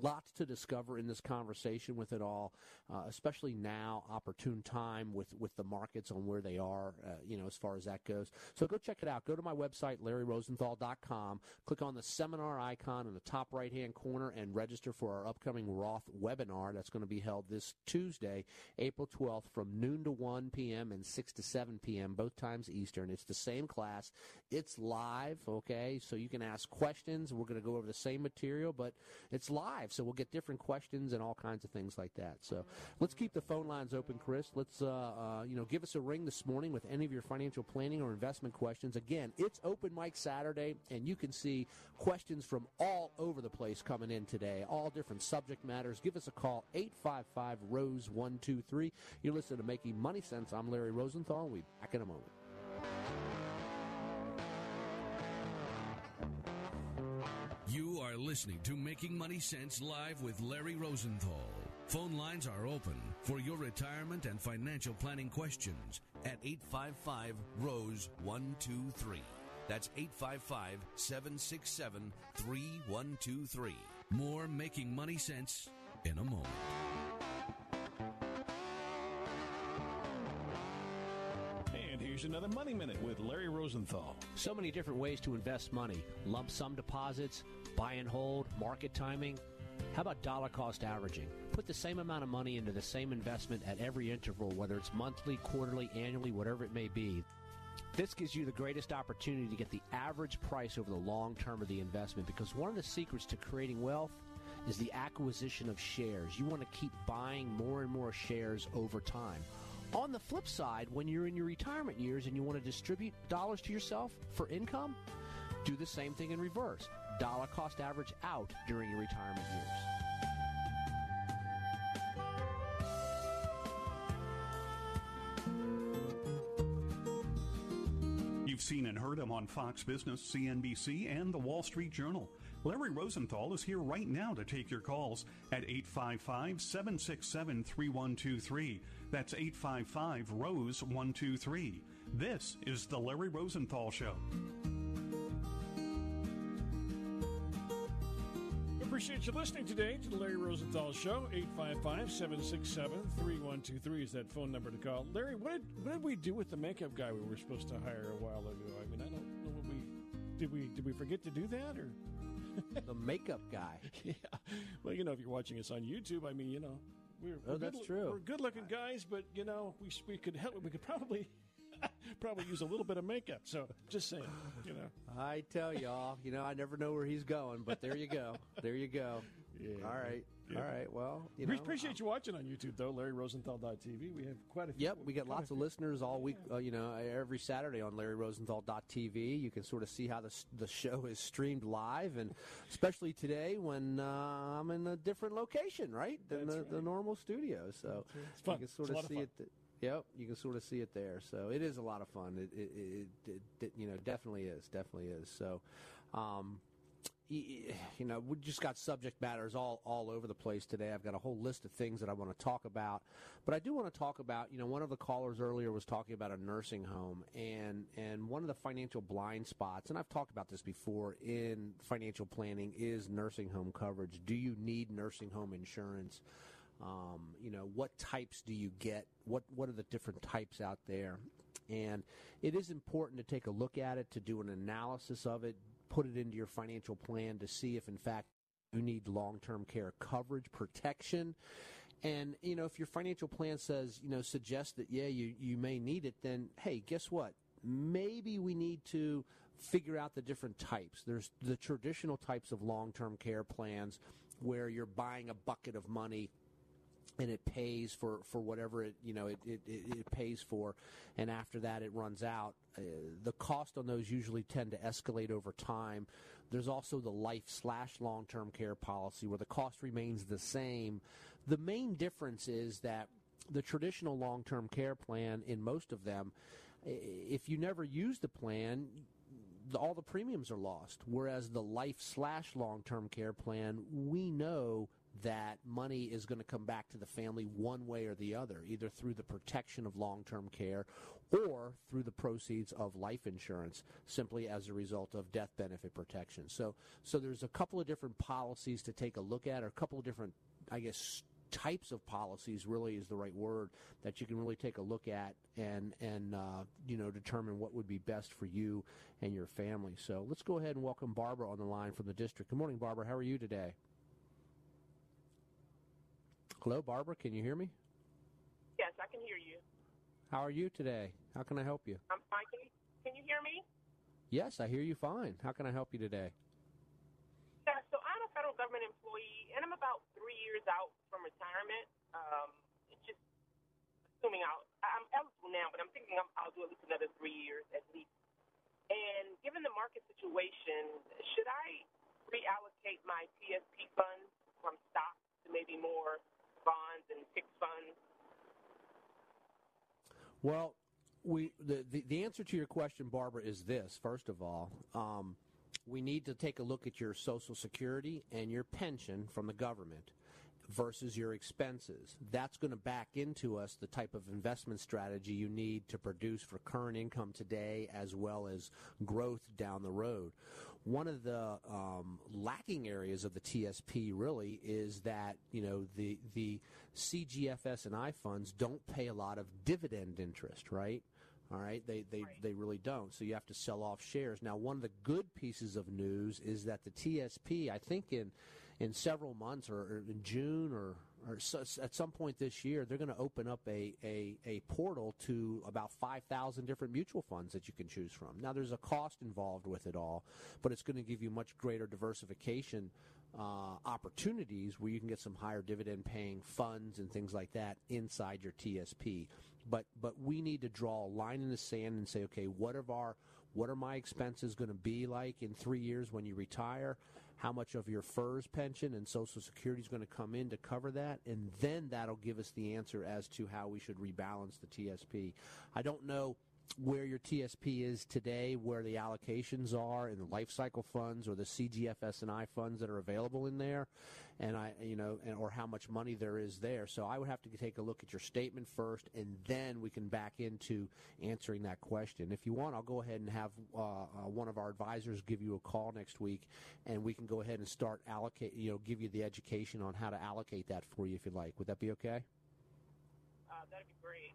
lots to discover in this conversation with it all, uh, especially now, opportune time with, with the markets on where they are, uh, you know, as far as that goes. So go check it out. Go to my website, larryrosenthal.com. Click on the seminar icon in the top right hand corner and register for our upcoming Roth webinar that's going to be held this Tuesday, April 12th from noon to 1 p.m. and 6 to 7 p.m., both times Eastern. It's the same class. It's live, okay? So you can ask questions. We're going to go over the same material, but it's live live, so we'll get different questions and all kinds of things like that. So let's keep the phone lines open, Chris. Let's uh, uh, you know give us a ring this morning with any of your financial planning or investment questions. Again, it's Open Mic Saturday, and you can see questions from all over the place coming in today, all different subject matters. Give us a call, 855 Rose 123. You're listening to Making Money Sense. I'm Larry Rosenthal. We'll be back in a moment. Are listening to Making Money Sense live with Larry Rosenthal. Phone lines are open for your retirement and financial planning questions at 855 Rose 123. That's 855 767 3123. More Making Money Sense in a moment. And here's another Money Minute with Larry Rosenthal. So many different ways to invest money lump sum deposits, buy and hold, market timing. How about dollar cost averaging? Put the same amount of money into the same investment at every interval, whether it's monthly, quarterly, annually, whatever it may be. This gives you the greatest opportunity to get the average price over the long term of the investment because one of the secrets to creating wealth is the acquisition of shares. You want to keep buying more and more shares over time. On the flip side, when you're in your retirement years and you want to distribute dollars to yourself for income, do the same thing in reverse. Dollar cost average out during your retirement years. You've seen and heard him on Fox Business, CNBC, and the Wall Street Journal. Larry Rosenthal is here right now to take your calls at 855 767 3123. That's 855 Rose 123. This is The Larry Rosenthal Show. Appreciate you listening today to the Larry Rosenthal Show. 855 767 3123 is that phone number to call. Larry, what did, what did we do with the makeup guy we were supposed to hire a while ago? I mean, I don't know what we. Did we, did we forget to do that or? the makeup guy. yeah. Well, you know, if you're watching us on YouTube, I mean, you know, we're, oh, we're that's good, true. We're good-looking guys, but you know, we we could help. We could probably probably use a little bit of makeup. So, just saying, you know. I tell y'all, you know, I never know where he's going, but there you go. There you go. Yeah. All right. Yeah. All right. Well, you we know, appreciate you watching on YouTube, though. LarryRosenthal.tv. We have quite a few. Yep, we get lots of listeners all week. Uh, you know, every Saturday on LarryRosenthal.tv. You can sort of see how the the show is streamed live, and especially today when uh, I'm in a different location, right, than the, right. the normal studio. So It's fun. you can sort It's of see it. Th- Yep, you can sort of see it there. So it is a lot of fun. It, it, it, it, you know, definitely is. Definitely is. So, um, you know, we just got subject matters all, all over the place today. I've got a whole list of things that I want to talk about, but I do want to talk about, you know, one of the callers earlier was talking about a nursing home and, and one of the financial blind spots, and I've talked about this before in financial planning is nursing home coverage. Do you need nursing home insurance? Um, you know, what types do you get? What what are the different types out there? And it is important to take a look at it, to do an analysis of it, put it into your financial plan to see if, in fact, you need long-term care coverage, protection. And you know, if your financial plan says, you know, suggests that yeah, you you may need it, then hey, guess what? Maybe we need to figure out the different types. There's the traditional types of long-term care plans where you're buying a bucket of money and it pays for, for whatever it you know it, it, it pays for, and after that it runs out. Uh, the cost on those usually tend to escalate over time. There's also the life slash long term care policy where the cost remains the same. The main difference is that the traditional long term care plan in most of them, if you never use the plan, all the premiums are lost. Whereas the life slash long term care plan, we know that money is going to come back to the family one way or the other, either through the protection of long term care or through the proceeds of life insurance simply as a result of death benefit protection. So, so there's a couple of different policies to take a look at, or a couple of different, I guess, types of policies really is the right word that you can really take a look at and and uh, you know determine what would be best for you and your family. So let's go ahead and welcome Barbara on the line from the district. Good morning, Barbara. How are you today? Hello, Barbara. Can you hear me? Yes, I can hear you. How are you today? How can I help you? I'm fine. Can you, can you hear me? Yes, I hear you fine. How can I help you today? Yeah, so I'm a federal government employee, and I'm about three years out from retirement. Um, it's just assuming I'll, I'm eligible now, but I'm thinking I'm, I'll do at least another three years at least. And given the market situation, should I reallocate my TSP funds from stocks to maybe more bonds and funds? Well, we the, the, the answer to your question, Barbara, is this. First of all, um, we need to take a look at your Social Security and your pension from the government versus your expenses. That's going to back into us the type of investment strategy you need to produce for current income today as well as growth down the road. One of the um, lacking areas of the TSP really is that you know the the CGFS and I funds don't pay a lot of dividend interest, right? All right, they they right. they really don't. So you have to sell off shares. Now, one of the good pieces of news is that the TSP, I think in in several months or, in June or or at some point this year, they're going to open up a, a, a portal to about 5,000 different mutual funds that you can choose from. Now, there's a cost involved with it all, but it's going to give you much greater diversification uh, opportunities where you can get some higher dividend paying funds and things like that inside your TSP. But but we need to draw a line in the sand and say, okay, what are our what are my expenses going to be like in three years when you retire? How much of your FERS pension and Social Security is going to come in to cover that? And then that'll give us the answer as to how we should rebalance the TSP. I don't know where your TSP is today, where the allocations are in the life cycle funds or the CGFS and I funds that are available in there, and I, you know, and, or how much money there is there. So I would have to take a look at your statement first, and then we can back into answering that question. If you want, I'll go ahead and have uh, uh, one of our advisors give you a call next week, and we can go ahead and start allocate, you know, give you the education on how to allocate that for you if you'd like. Would that be okay? Uh, that'd be great.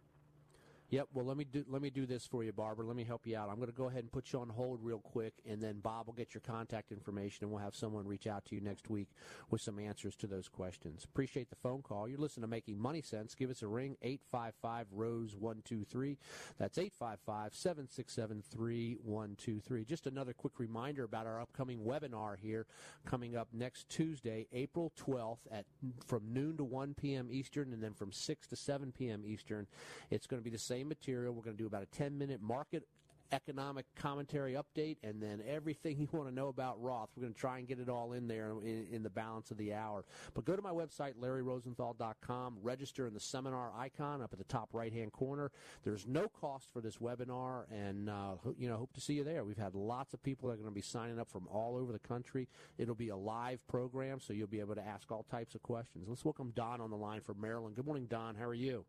Yep. Well, let me do let me do this for you, Barbara. Let me help you out. I'm going to go ahead and put you on hold real quick, and then Bob will get your contact information, and we'll have someone reach out to you next week with some answers to those questions. Appreciate the phone call. You're listening to Making Money Sense. Give us a ring eight five five Rose one two three. That's eight five five seven six seven three one two three. Just another quick reminder about our upcoming webinar here coming up next Tuesday, April 12th at from noon to 1 p.m. Eastern, and then from 6 to 7 p.m. Eastern. It's going to be the same material. We're going to do about a 10 minute market economic commentary update and then everything you want to know about Roth. We're going to try and get it all in there in, in, the balance of the hour. But go to my website, larryrosenthal.com, register in the seminar icon up at the top right hand corner. There's no cost for this webinar, and uh, you know, hope to see you there. We've had lots of people that are going to be signing up from all over the country. It'll be a live program, so you'll be able to ask all types of questions. Let's welcome Don on the line from Maryland. Good morning, Don. How are you?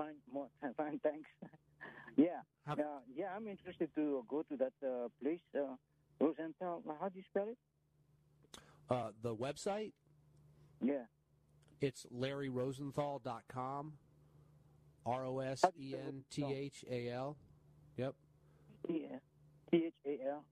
Fine, more, fine, thanks. yeah, uh, yeah, I'm interested to go to that uh, place, uh, Rosenthal. How do you spell it? Uh, the website? Yeah. It's larryrosenthal.com. R O S E N T H A L. Yep. Yeah. T H A L.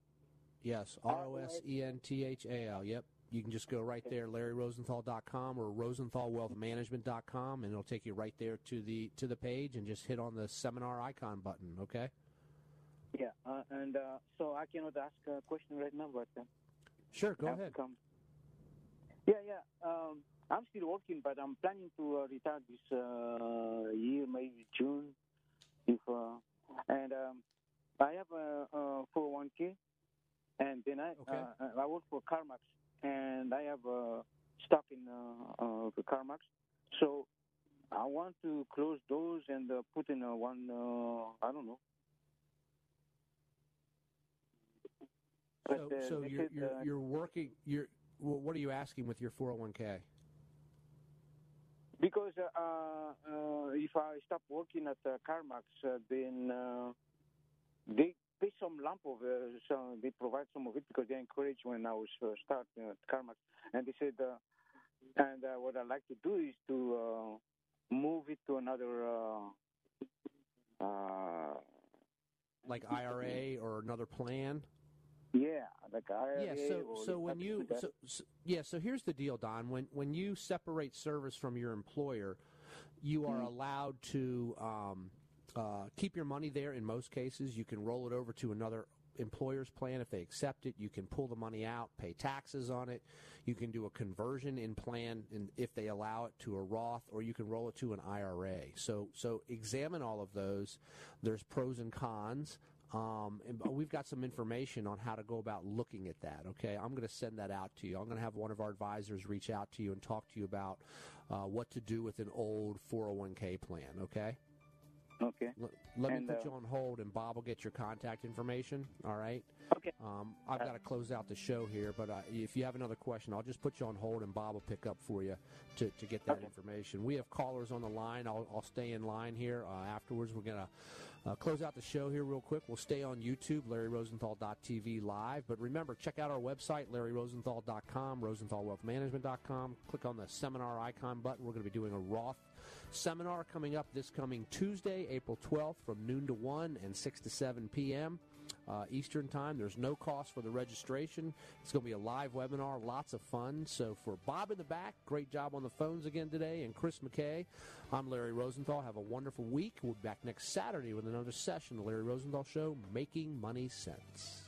Yes. R O S E N T H A L. Yep. You can just go right there, LarryRosenthal.com or RosenthalWealthManagement.com, and it'll take you right there to the to the page, and just hit on the seminar icon button. Okay. Yeah, uh, and uh, so I cannot ask a question right now, but uh, sure, go I have to ahead. Come. Yeah, yeah. Um, I'm still working, but I'm planning to uh, retire this uh, year, maybe June, if uh, and um, I have a, a 401k, and then I Okay. uh, I work for CarMax, and I have a stop in uh, uh, the CarMax, so I want to close those and uh, put in uh, one uh, I don't know. So, But, uh, so you're you're, uh, you're working. You're well, what are you asking with your 401k? because uh, uh, if I stop working at uh, CarMax, uh, then uh, they some lump of uh, so they provide some of it because they encourage when I was uh, starting at CarMax, and they said, uh, and uh, what I like to do is to uh, move it to another. Uh, uh, Like IRA or another plan? yeah, like IRA. Yeah, so so when you like so, so yeah, so here's the deal, Don. When when you separate service from your employer, you are allowed to um, uh, keep your money there. In most cases, you can roll it over to another employer's plan if they accept it. You can pull the money out, pay taxes on it. You can do a conversion in plan, in, if they allow it, to a Roth, or you can roll it to an IRA. So so examine all of those. There's pros and cons. Um, and we've got some information on how to go about looking at that. Okay, I'm going to send that out to you. I'm going to have one of our advisors reach out to you and talk to you about uh, what to do with an old 401k plan. Okay. Okay. Let, let And, me put uh, you on hold, and Bob will get your contact information. All right. Okay. Um, I've got to close out the show here, but uh, if you have another question, I'll just put you on hold, and Bob will pick up for you to, to get that information. We have callers on the line. I'll, I'll stay in line here. Uh, afterwards, we're gonna. Uh, close out the show here real quick. We'll stay on YouTube, LarryRosenthal.tv live. But remember, check out our website, LarryRosenthal.com, RosenthalWealthManagement.com. Click on the seminar icon button. We're going to be doing a Roth seminar coming up this coming Tuesday, April 12th from noon to 1 and 6 to 7 p.m. Uh, Eastern Time. There's no cost for the registration. It's going to be a live webinar, lots of fun. So for Bob in the back, great job on the phones again today, and Chris McKay, I'm Larry Rosenthal. Have a wonderful week. We'll be back next Saturday with another session of the Larry Rosenthal Show, Making Money Sense.